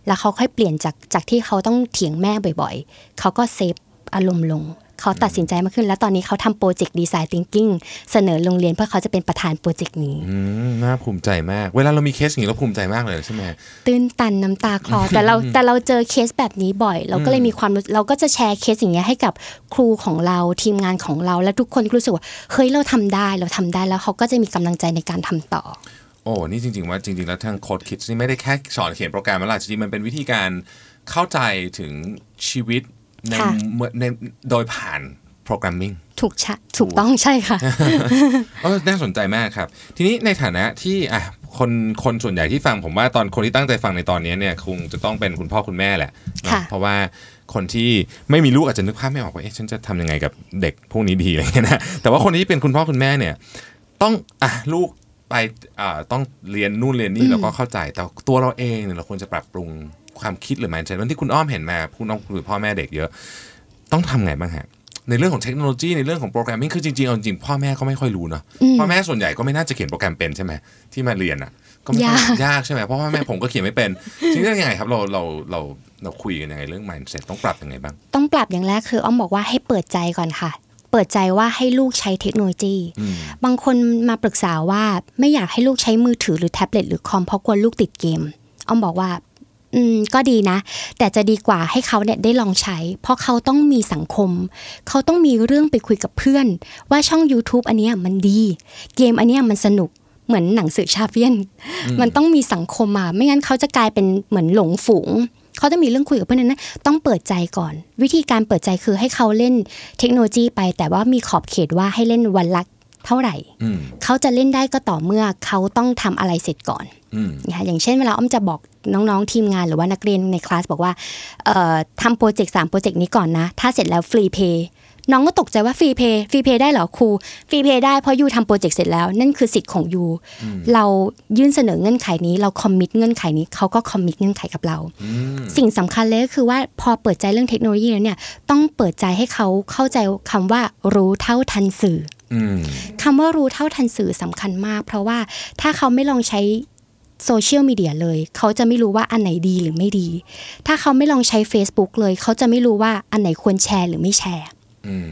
แล้วเขาค่อยเปลี่ยนจากจากที่เขาต้องเถียงแม่บ่อยๆเขาก็เซฟอารมณ์ลง เขาตัดสินใจมากขึ้น แล้วตอนนี้เขาทำ project ดีไซน์ thinking เสนอโรงเรียนเพื่อเขาจะเป็นประธานโปรเจกต์นี้อืมน่าภูมิใจมาก เวลาเรามีเคสอย่างนี้เราภูมิใจมากเลยใช่ไหมตื้นตันน้ำตาคลอแต่เราแต่เราเจอเคสแบบนี้บ่อย เราก็เลยมีความรู้เราก็จะแชร์เคสอย่างเงี้ยให้กับครูของเราทีมงานของเราและทุกคนก็รู้สึกว่าเฮ้ยเราทำได้เราทำได้แล้วเขาก็จะมีกำลังใจในการทำต่อโอ้นี่จริง ๆ ว่าจริง ๆ แล้วทาง Code Kids นี่ไม่ได้แค่สอนเขียนโปรแกรมแล้วล่ะจริงๆมันเป็นวิธีการเข้าใจถึงชีวิต ในค่ะเมื่อในโดยผ่านโปรแกรมมิ่งถูกชะถูกต้องใช่ค่ะเออน่าสนใจมากครับ ทีนี้ในฐานะที่อะคนคนส่วนใหญ่ที่ฟังผมว่าตอนคนที่ตั้งใจฟังในตอนนี้เนี่ยคงจะต้องเป็นคุณพ่อคุณแม่แหละเนอะค่ะเพราะว่าคนที่ไม่มีลูกอาจจะนึกภาพไม่ออกว่าเอ๊ะฉันจะทำยังไงกับเด็กพวกนี้ดีอะไรเงี้ยนะแต่ว่าคนที่เป็นคุณพ่อคุณแม่เนี่ย ต้องอะลูกไปอ่าต้องเรียนนู่นเรียนนี่เราก็เข้าใจแต่ตัวเราเองเนี่ยเราควรจะปรับปรุง ความคิดหรือ mindset วันที่คุณอ้อมเห็นมาคุณน้องคือพ่อแม่เด็กเยอะ ต้องทำไงบ้างฮะในเรื่องของเทคโนโลยีในเรื่องของโปรแกรมมิ่งคือจริงๆเอาจริงๆพ่อแม่ก็ไม่ค่อยรู้เนาะพ่อแม่ส่วนใหญ่ก็ไม่น่าจะเขียนโปรแกรมเป็นใช่ไหมที่มาเรียนอะ ก็ไม่ค่อยยากยากใช่ไหมเพราะว่าแม่ผมก็เขียนไม่เป็นจริงๆแล้วยังไงครับเราเราเราเราคุยกันยังไงเรื่อง mindset ต้องปรับยังไงบ้าง ต้องปรับอย่างแรกคืออ้อมบอกว่าให้เปิดใจก่อนค่ะ เปิดใจว่าให้ลูกใช้เทคโนโลยีอืมบางคนมาปรึกษาว่าไม่อยากให้ลูกใช้มือถือหรือแท็บเล็ตหรือคอมเพราะกลัวลูกติดเกมอ้อมบอกว่า อืมก็ดีนะ แต่จะดีกว่าให้เขาเนี่ยได้ลองใช้ เพราะเขาต้องมีสังคม เขาต้องมีเรื่องไปคุยกับเพื่อน ว่าช่อง YouTube อันเนี้ยมันดี เกมอันเนี้ยมันสนุกเหมือนหนังสือชาเวียน มันต้องมีสังคมมา ไม่งั้นเขาจะกลายเป็นเหมือนหลงฝูง เขาต้องมีเรื่องคุยกับเพื่อนนั้นต้องเปิดใจก่อน วิธีการเปิดใจคือให้เขาเล่นเทคโนโลยีไป แต่ว่ามีขอบเขตว่าให้เล่นวันละเท่าไหร่อืมเขาจะเล่นได้ก็ต่อเมื่อเขาต้องทำอะไรเสร็จก่อนอืมนะคะอย่างเช่นเวลาอ้อมจะบอก น้องๆทีมงานหรือว่านักเรียนในคลาสบอกว่าเอ่อทำ project สาม project นี้ก่อนนะ ถ้าเสร็จแล้ว free play น้องก็ตกใจว่า free play free play ได้เหรอครู free play ได้เพราะ you ทำ project เสร็จแล้ว นั่นคือสิทธิ์ของ you เรายื่นเสนอเงื่อนไขนี้เรา commit เงื่อนไขนี้เขาก็ commit เงื่อนไขกับเรา สิ่งสำคัญเลยก็คือว่าพอเปิดใจเรื่องเทคโนโลยีแล้วเนี่ยต้องเปิดใจให้เขาเข้าใจคำว่ารู้เท่าทันสื่ออืมคำว่ารู้เท่าทันสื่อสำคัญมาก เพราะว่าถ้าเขาไม่ลองใช้ โซเชียลมีเดียเลย เขาจะไม่รู้ว่าอันไหนดีหรือไม่ดี ถ้าเขาไม่ลองใช้ Facebook เลย เขาจะไม่รู้ว่าอันไหนควรแชร์หรือไม่แชร์อืม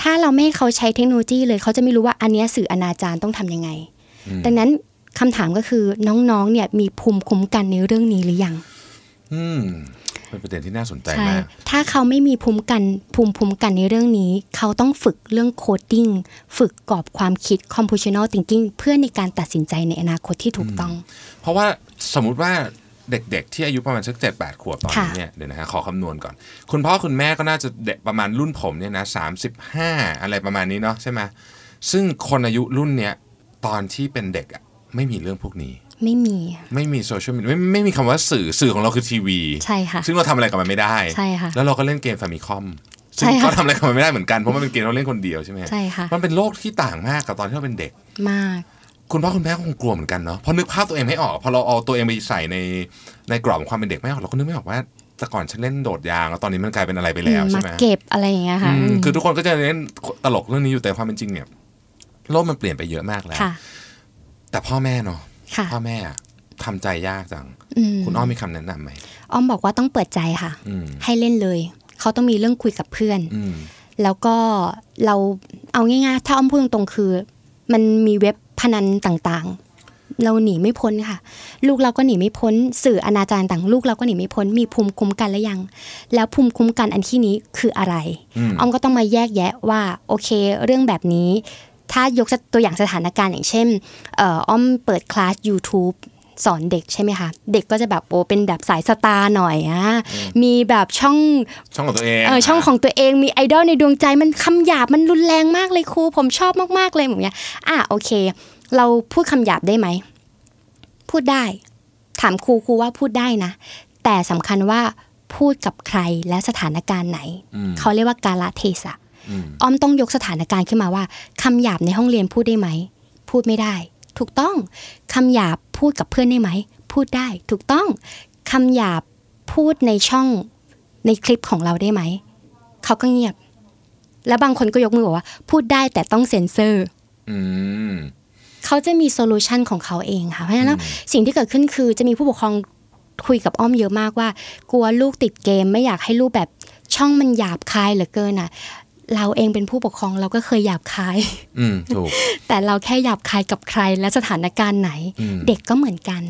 ถ้าเราไม่ให้เขาใช้เทคโนโลยีเลย เขาจะไม่รู้ว่าอันเนี้ยสื่ออนาจารต้องทำยังไง ดังนั้นคำถามก็คือน้องๆเนี่ยมีภูมิคุ้มกันในเรื่องนี้หรือยังอืม เป็นประเด็นที่น่าสนใจใช่มากถ้าเขาไม่มีภูมิกันภูมิภูมิกันในเรื่องนี้ เขาต้องฝึกเรื่อง coding ฝึกกรอบความคิด computational thinking เพื่อในการตัดสินใจในอนาคตที่ถูกต้อง เพราะว่าสมมุติว่าเด็กๆ ที่อายุประมาณสักเจ็ดแปดขวบตอนนี้ค่ะเนี่ยเดี๋ยวนะฮะขอคำนวณก่อน คุณพ่อคุณแม่ก็น่าจะเด็กประมาณรุ่นผมเนี่ยนะสามสิบห้าอะไรประมาณนี้เนาะใช่ไหมซึ่งคนอายุรุ่นเนี้ยตอนที่เป็นเด็กอะไม่มีเรื่องพวกนี้ ไม่มี ไม่มีโซเชียลมีเดียไม่ไม่มีคำว่าสื่อสื่อของเราคือทีวี ใช่ค่ะ ซึ่งเราทำอะไรกับมันไม่ได้ ใช่ค่ะ แล้วเราก็เล่นเกมฟามิคอมซึ่งใช่ค่ะก็ทำอะไรกับมันไม่ได้เหมือนกันเพราะมันเป็นเกมเราเล่นคนเดียวใช่ไหมฮใช่ค่ะ มันเป็นโลกที่ต่างมากกับตอนที่เราเป็นเด็กมาก คุณพ่อคุณแม่ก็คงกลัวเหมือนกันเนาะเพราะนึกภาพตัวเองไม่ออกพอเราเอาตัวเองไปใส่ในในกรอบของความเป็นเด็กไม่ออกเราก็นึกไม่ออกว่าแต่ก่อนฉันเล่นโดดยางแล้วตอนนี้มันกลายเป็นอะไรไปแล้วใช่มาไหมเก็บอะไรอย่างเงี้ยค่ะอืมอืมคือทุกคนก็จะเล่นตลกเรื่องนี้อยู่แต่ความเป็นจริงเนี่ยโลกมันเปลี่ยนไปเยอะมากแล้วค่ะแต่พ่อแม่เนาะค่ะ พ่อแม่อะทำใจยากจังอืมคุณอ้อมมีคำแนะนำไหมอ้อมบอกว่าต้องเปิดใจค่ะอืมให้เล่นเลย เขาต้องมีเรื่องคุยกับเพื่อนอืมแล้วก็เราเอาง่ายๆ ถ้าอ้อมพูดตรงๆคือ มันมีเว็บพนันต่างๆ เราหนีไม่พ้นค่ะ ลูกเราก็หนีไม่พ้น สื่ออนาจารต่างลูกเราก็หนีไม่พ้น มีภูมิคุ้มกันแล้วยัง แล้วภูมิคุ้มกันอันที่นี้คืออะไรอืมอ้อมก็ต้องมาแยกแยะว่า โอเค เรื่องแบบนี้ ถ้ายกตัวอย่างสถานการณ์อย่างเช่นเอ่ออ้อมเปิดคลาส YouTube สอนเด็กใช่ไหมคะ เด็กก็จะแบบโอ้เป็นแบบสายสตาร์หน่อยอะมีแบบช่องช่องของตัวเองเออช่องของตัวเองมีไอดอลในดวงใจมันคำหยาบมันรุนแรงมากเลยครูผมชอบมากๆเลยแบบเนี้ยอะโอเค เราพูดคำหยาบได้ไหมพูดได้ ถามครูครูว่าพูดได้นะ แต่สำคัญว่าพูดกับใครและสถานการณ์ไหนอืมเขาเรียกว่ากาลเทศะ อืมอ้อมต้องยกสถานการณ์ขึ้นมาว่าคำหยาบในห้องเรียนพูดได้ไหม พูดไม่ได้ ถูกต้องคำหยาบพูดกับเพื่อนได้ไหม พูดได้ ถูกต้องคำหยาบพูดในช่องในคลิปของเราได้ไหม เขาก็เงียบ แล้วบางคนก็ยกมือบอกว่า พูดได้แต่ต้องเซ็นเซอร์อืมเขาจะมีโซลูชันของเขาเองค่ะ เพราะฉะนั้นแล้วสิ่งที่เกิดขึ้นคือจะมีผู้ปกครองคุยกับอ้อมเยอะมากว่า กลัวลูกติดเกม ไม่อยากให้ลูกแบบช่องมันหยาบคายเหลือเกินอะ เราเองเป็นผู้ปกครองเราก็เคยหยาบคายอืมถูกแต่เราแค่หยาบคายกับใครและสถานการณ์ไหนอืมเด็กก็เหมือนกัน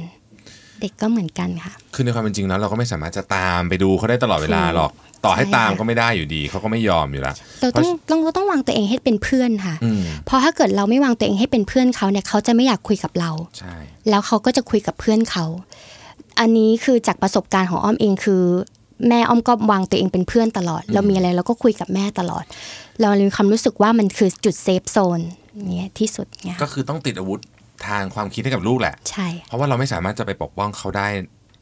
เด็กก็เหมือนกันค่ะ คือในความเป็นจริงแล้วเราก็ไม่สามารถจะตามไปดูเขาได้ตลอดเวลาหรอกต่อให้ใช่ค่ะตามก็ไม่ได้อยู่ดีเขาก็ไม่ยอมอยู่แล้วเราต้องเราเราต้องวางตัวเองให้เป็นเพื่อนค่ะอืมเพราะถ้าเกิดเราไม่วางตัวเองให้เป็นเพื่อนเขาเนี่ยเขาจะไม่อยากคุยกับเราใช่แล้วเขาก็จะคุยกับเพื่อนเขา อันนี้คือจากประสบการณ์ของอ้อมเองคือ แม่อ้อมก็วางตัวเองเป็นเพื่อนตลอด เรามีอะไรเราก็คุยกับแม่ตลอด เราเลยมีความรู้สึกว่ามันคือจุดเซฟโซนเนี่ยที่สุดเนี่ยก็คือต้องติดอาวุธทางความคิดให้กับลูกแหละ ใช่ เพราะว่าเราไม่สามารถจะไปปกป้องเขาได้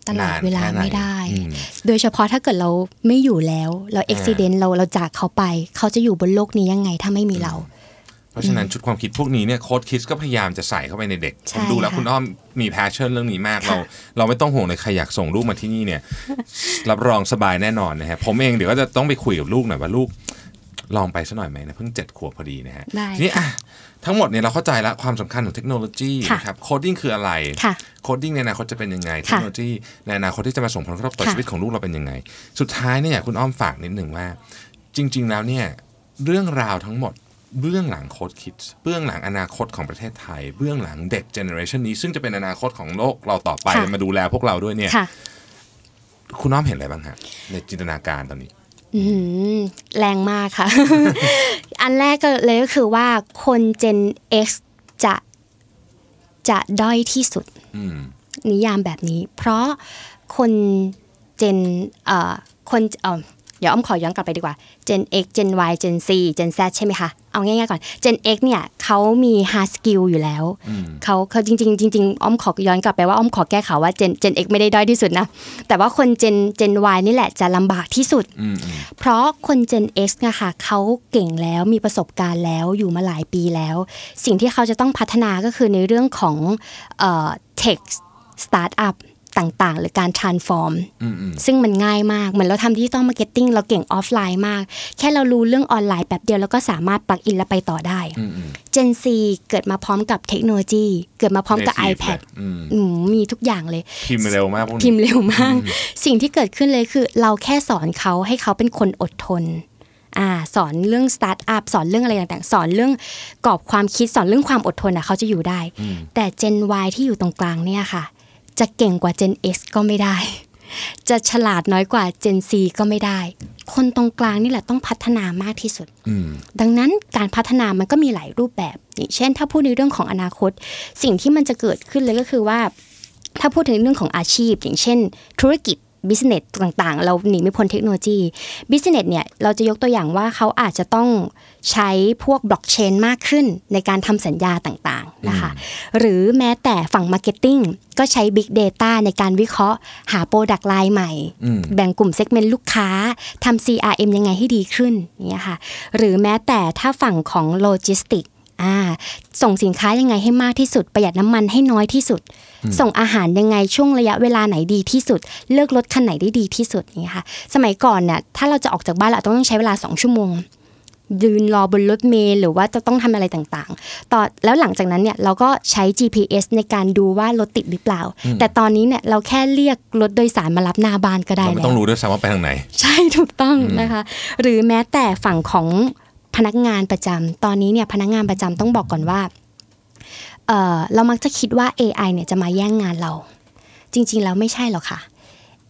ตลอดนานเวลาแค่หนไม่ได้อืมโดยเฉพาะถ้าเกิดเราไม่อยู่แล้ว เราอุบัติเหตุเราเราจากเขาไป เขาจะอยู่บนโลกนี้ยังไงถ้าไม่มีเราเพ เพราะฉะนั้นชุดความคิดพวกนี้เนี่ย Code Kids ก็พยายามจะใส่เข้าไปในเด็กใช่ผมดูแล้วค่ะคุณอ้อมมี passion เรื่องนี้มากค่ะเรา เราไม่ต้องห่วงเลยใครอยากส่งลูกมาที่นี่เนี่ย รับรองสบายแน่นอนนะฮะผมเองเดี๋ยวก็จะต้องไปคุยกับลูกหน่อยว่าลูกลองไปสักหน่อยไหมนะเพิ่งเจ็ดขวบพอดีนะฮะได้ทีนี้อะทั้งหมดเนี่ยเราเข้าใจแล้วความสำคัญของเทคโนโลยีค่ะนะครับ coding คืออะไรค่ะ coding ในอนาคตจะเป็นยังไง เทคค่ะโนโลยีในอนาคตที่จะมาส่งผลกระทบต่อค่ะชีวิตของลูกเราเป็นยังไง สุดท้ายเนี่ยอยากคุณอ้อมฝากนิดหนึ่งว่า จริง ๆ แล้วเนี่ยเรื่องราวทั้งหมด เบื้องหลัง Code Kids เบื้องหลังอนาคตของประเทศไทย เบื้องหลังเด็ก generation นี้ ซึ่งจะเป็นอนาคตของโลกเราต่อไปค่ะมาดูแลพวกเราด้วยเนี่ยค่ะคุณอ้อมเห็นอะไรบ้างฮะในจินตนาการตอนนี้อืมแรงมากค่ะ อันแรกก็เลยก็คือว่าคน Gen X จะจะด้อยที่สุดอืมนิยามแบบนี้ เพราะคนเจนเอ่อคน เอ่อเดี๋ยวอ้อมขอย้อนกลับไปดีกว่า Gen X Gen Y Gen C Gen Z ใช่ไหมคะ เอาง่ายๆก่อน Gen X เนี่ยเขามี hard skill อยู่แล้ว เขาเขาจริงๆจริงๆอ้อมขอย้อนกลับไปว่าอ้อมขอแก้ข่าวว่า Gen Gen X ไม่ได้ด้อยที่สุดนะ แต่ว่าคน Gen Gen Y นี่แหละจะลำบากที่สุดอืมอืมเพราะคน Gen X นะคะเขาเก่งแล้วมีประสบการณ์แล้วอยู่มาหลายปีแล้ว สิ่งที่เขาจะต้องพัฒนาก็คือในเรื่องของเอ่อ tech startup ต่างๆ หรือการ transform อืมอืมซึ่งมันง่ายมาก เหมือนเราทำ digital marketing เราเก่งออฟไลน์มาก แค่เรารู้เรื่องออนไลน์แป๊บเดียวแล้วก็สามารถ plug in และไปต่อได้อืมอืม Gen Z เกิดมาพร้อมกับเทคโนโลยี เกิดมาพร้อมกับ Native iPad เลยอืมอืมมีทุกอย่างเลย พิมพ์เร็วมากพวกนี้พิมพ์เร็วมาก สิ่งที่เกิดขึ้นเลยคือ เราแค่สอนเขาให้เขาเป็นคนอดทนอ่าสอนเรื่องสตาร์ทอัพสอนเรื่องอะไรต่างๆ สอนเรื่องกรอบความคิดสอนเรื่องความอดทนอะเขาจะอยู่ได้ แต่ Gen Y ที่อยู่ตรงกลางเนี่ยค่ะ จะเก่งกว่า Gen X ก็ไม่ได้ จะฉลาดน้อยกว่า Gen Z ก็ไม่ได้ คนตรงกลางนี่แหละต้องพัฒนามากที่สุดอืมดังนั้นการพัฒนามันก็มีหลายรูปแบบอย่างเช่น ถ้าพูดในเรื่องของอนาคต สิ่งที่มันจะเกิดขึ้นเลยก็คือว่า ถ้าพูดถึงเรื่องของอาชีพ อย่างเช่น ธุรกิจ business ต่างๆ เราหนีไม่พ้นเทคโนโลยี business เนี่ยเราจะยกตัวอย่างว่าเขาอาจจะต้อง ใช้พวกบล็อกเชนมากขึ้นในการทำสัญญาต่างๆนะคะหรือแม้แต่ฝั่ง marketing ก็ใช้ big data ในการวิเคราะห์ หา product line ใหม่อืมแบ่งกลุ่ม segment ลูกค้าทำ CRM ยังไงให้ดีขึ้นอย่างเงี้ยค่ะหรือแม้แต่ถ้าฝั่งของโลจิสติกอ่าส่งสินค้ายังไงให้มากที่สุด ประหยัดน้ำมันให้น้อยที่สุด ส่งอาหารยังไงช่วงระยะเวลาไหนดีที่สุด เลือกรถคันไหนได้ดีที่สุดอย่างเงี้ยค่ะสมัยก่อนเนี่ยถ้าเราจะออกจากบ้านเราต้องใช้เวลา 2 ชั่วโมง ยืนรอบนรถเมล์หรือว่าจะต้องทำอะไรต่างๆ ต่อแล้วหลังจากนั้นเนี่ยเราก็ใช้ GPS ในการดูว่ารถติดหรือเปล่า แต่ตอนนี้เนี่ยเราแค่เรียกรถโดยสารมารับหน้าบ้านก็ได้เราไม่แล้วต้องรู้ด้วยซ้ำว่าไปทางไหน ใช่ถูกต้องนะคะ หรือแม้แต่ฝั่งของพนักงานประจำตอนนี้เนี่ยพนักงานประจำต้องบอกก่อนว่าเออเรามักจะคิดว่า AI เนี่ยจะมาแย่งงานเรา จริง ๆ แล้วไม่ใช่หรอกค่ะ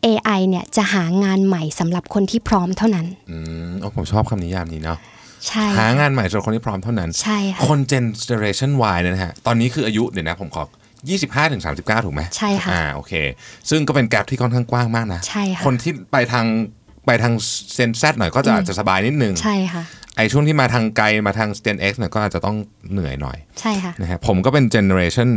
AI เนี่ยจะหางานใหม่สำหรับคนที่พร้อมเท่านั้น อืมโอ้ผมชอบคำนิยามนี้เนาะ ใช่หางานใหม่สำหรับคนที่พร้อมเท่านั้นใช่ค่ะคน generation Y เนี่ยนะฮะตอนนี้คืออายุเดี๋ยวนะผมขอ25ถึง39 ถูกไหมใช่ค่ะอ่าโอเค ซึ่งก็เป็นแกลบที่ค่อนข้างกว้างมากนะใช่ค่ะคนที่ไปทางไปทางเซนแซหน่อยก็จะอาจจะสบายนิดนึงใช่ค่ะไอ้ช่วงที่มาทางไกลมาทาง Gen X เนี่ยก็อาจจะต้องเหนื่อยหน่อย ใช่ค่ะนะฮะผมก็เป็น generation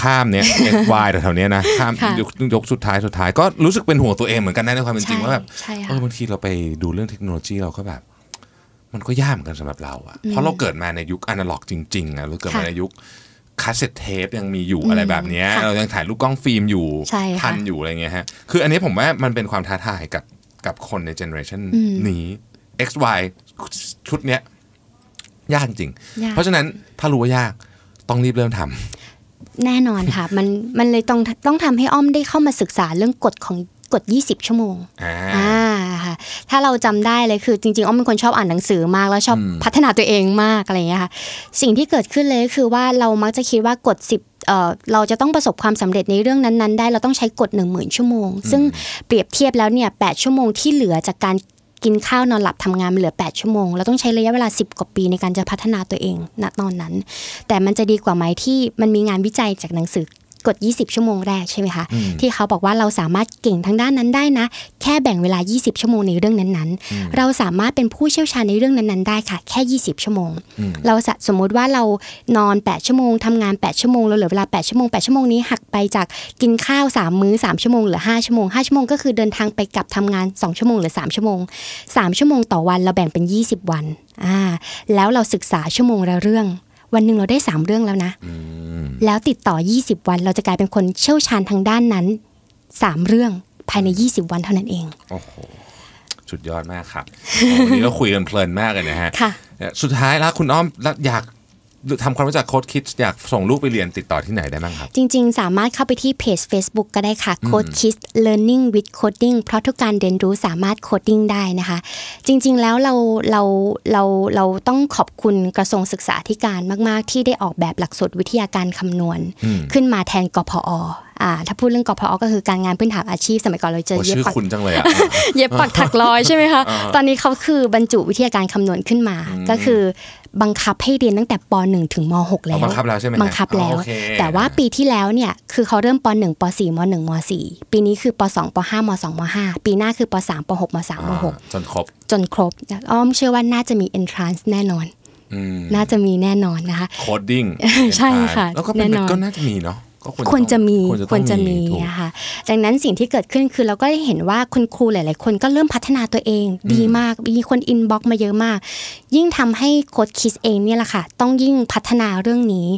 ข้ามเนี้ย X Y แถวๆเนี้ยนะข้ามค่ะยกยกสุดท้ายสุดท้ายก็รู้สึกเป็นห่วงตัวเองเหมือนกันนะในความเป็นจริงใช่ว่าแบบใช่ค่ะเออบางทีเราไปดูเรื่องเทคโนโลยีเราก็แบบ มันก็ยากเหมือนกันสำหรับเราอะเพราะเราเกิดมาในยุคอนาล็อกจริงๆอะเราเกิดมาค่ะในยุค cassette tape ยังมีอยู่อะไรแบบเนี้ยค่ะเรายังถ่ายรูปกล้องฟิล์มอยู่ใช่ค่ะทันอยู่อะไรเงี้ยฮะคืออันนี้ผมว่ามันเป็นความท้าทายกับกับคนในเจเนอเรชันนี้ X Y ชุดเนี้ยยากจริงยากเพราะฉะนั้นถ้ารู้ว่ายากต้องรีบเริ่มทำแน่นอนค่ะ มันมันเลยต้องต้องทำให้อ้อมได้เข้ามาศึกษาเรื่องกฎของกฎ 20 ชั่วโมงอ่าอ่า ค่ะ ถ้าเราจำได้เลยคือจริงๆอ้อมเป็นคนชอบอ่านหนังสือมากแล้วชอบพัฒนาตัวเองมากอะไรอย่างเงี้ยค่ะ สิ่งที่เกิดขึ้นเลยก็คือว่าเรามักจะคิดว่ากฎ10เอ่อเราจะต้องประสบความสำเร็จในเรื่องนั้นๆ ได้เราต้องใช้กฎ1 0,000 ชั่วโมง ซึ่งเปรียบเทียบแล้วเนี่ย8ชั่วโมงที่เหลือจากการกินข้าวนอนหลับทำงานมันเหลือ 8 ชั่วโมง เราต้องใช้ระยะเวลา 10 กว่าปีในการจะพัฒนาตัวเองณตอนนั้น แต่มันจะดีกว่าไหมที่มันมีงานวิจัยจากหนังสือ กฎ 20 ชั่วโมงแรกใช่ไหมคะที่เขาบอกว่าเราสามารถเก่งทางด้านนั้นได้นะ แค่แบ่งเวลา 20 ชั่วโมงในเรื่องนั้นๆ เราสามารถเป็นผู้เชี่ยวชาญในเรื่องนั้นๆ ได้ค่ะ แค่ 20 ชั่วโมง เราสะสมมุติว่าเรานอน 8 ชั่วโมงทำงาน 8 ชั่วโมงเราเหลือเวลา 8 ชั่วโมง 8 ชั่วโมงนี้หักไปจากกินข้าว 3 มื้อ 3 ชั่วโมงเหลือ 5 ชั่วโมง 5 ชั่วโมงก็คือเดินทางไปกลับทำงาน 2 ชั่วโมงเหรือ 3 ชั่วโมง 3 ชั่วโมงต่อวันเราแบ่งเป็น 20 วันอ่าแล้วเราศึกษาชั่วโมงละเรื่อง วันหนึ่งเราได้ 3 เรื่องแล้วนะแล้วติดต่อ 20 วันเราจะกลายเป็นคนเชี่ยวชาญทางด้านนั้น 3 เรื่องภายใน 20 วันเท่านั้นเองโอ้โหสุดยอดมากครับโอ้วันนี้เราคุยกันเพลินมากเลยนะฮะค่ะสุดท้ายแล้วคุณอ้อมแล้วอยาก ทำความรู้จักโค้ดคิดอยากส่งลูกไปเรียนติดต่อที่ไหนได้บ้างครับ จริง ๆ สามารถเข้าไปที่เพจ Facebook ก็ได้ค่ะ Code Kids Learning with Coding เพราะทุกการเรียนรู้สามารถโคดดิ้งได้นะคะ จริง ๆ แล้วเราเราเราเราต้องขอบคุณกระทรวงศึกษาธิการมาก ๆ ที่ได้ออกแบบหลักสูตรวิทยาการคำนวณ ขึ้นมาแทนกพออ่าถ้าพูดเรื่องกพอก็คือการงานพื้นฐานอาชีพสมัยก่อนเราเจอโอ้เย็บชื่อปักคุณจังเลยอะเย็บปักถักร้อยใช่ไหมคะตอนนี้เขาคือบรรจุวิทยาการคำนวณขึ้นมาก็คือ บังคับให้เรียนตั้งแต่ป .1 ถึงม .6 แล้วอ๋อบังคับแล้วใช่ไหมฮะบังคับแล้วอ๋อโอเคแต่ว่าปีที่แล้วเนี่ยคือเขาเริ่มป .1 ป .4 ม .1 ม .4 ปีนี้คือป .2 ป .5 ม .2 ม .5 ปีหน้าคือป .3 ป .6 ม .3 มอ่า .6 จนครบ จนครบอ้อมเชื่อว่าน่าจะมี entrance แน่นอนอืมน่าจะมีแน่นอนนะคะโคดดิ้งใช่ค่ะ แล้วก็เป็นแน่นอนก็น่าจะมีเนาะ ก็ควรจะมีควรจะควรจะต้องมีถูกนะคะดังนั้นสิ่งที่เกิดขึ้นคือเราก็ได้เห็นว่าคุณครูหลาย ๆ คนก็เริ่มพัฒนาตัวเองดีมากมีคน inbox มาเยอะมาก ยิ่งทำให้ Code Kids เองเนี่ยแหละค่ะ ต้องยิ่งพัฒนาเรื่องนี้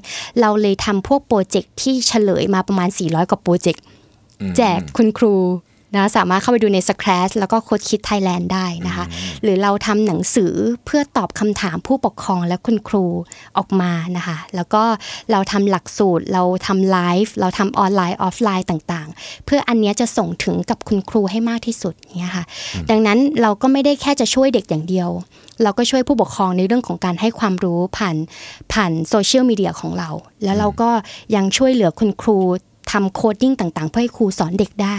เราเลยทำพวกโปรเจกต์ที่เฉลยมาประมาณ 400 กว่าโปรเจกต์แจกคุณครู นะสามารถเข้าไปดูใน Scratch แล้วก็ Code Kids Thailand ได้นะคะ หรือเราทำหนังสือเพื่อตอบคำถามผู้ปกครองและคุณครูออกมานะคะ แล้วก็เราทำหลักสูตร เราทำไลฟ์เราทำออนไลน์ออฟไลน์ต่างๆ เพื่ออันเนี้ยจะส่งถึงกับคุณครูให้มากที่สุดเนี่ยค่ะ ดังนั้นเราก็ไม่ได้แค่จะช่วยเด็กอย่างเดียว เราก็ช่วยผู้ปกครองในเรื่องของการให้ความรู้ผ่านผ่านโซเชียลมีเดียของเรา แล้วเราก็ยังช่วยเหลือคุณครู ทำ coding ต่างๆ เพื่อให้ครูสอนเด็กได้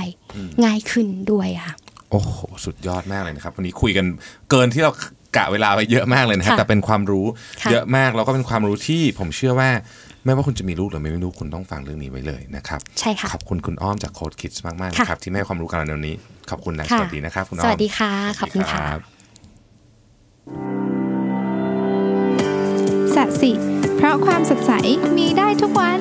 ง่ายขึ้นด้วยค่ะโอ้โหสุดยอดมากเลยนะครับ วันนี้คุยกันเกินที่เรากะเวลาไปเยอะมากเลยนะครับค่ะแต่เป็นความรู้ค่ะเยอะมากแล้วก็เป็นความรู้ที่ผมเชื่อว่าไม่ว่าคุณจะมีลูกหรือไม่มีลูกคุณต้องฟังเรื่องนี้ไว้เลยนะครับใช่ค่ะขอบคุณคุณอ้อมจาก Code Kids มากๆค่ะนะครับที่ให้ความรู้กับเราในวันนี้ ขอบคุณนะสค่ะวัสดีนะครับคุณอ้อมสวัสดีค่ะขอบคุณค่ะรับสัสิเพราะความสดใสมีได้ทุกวัน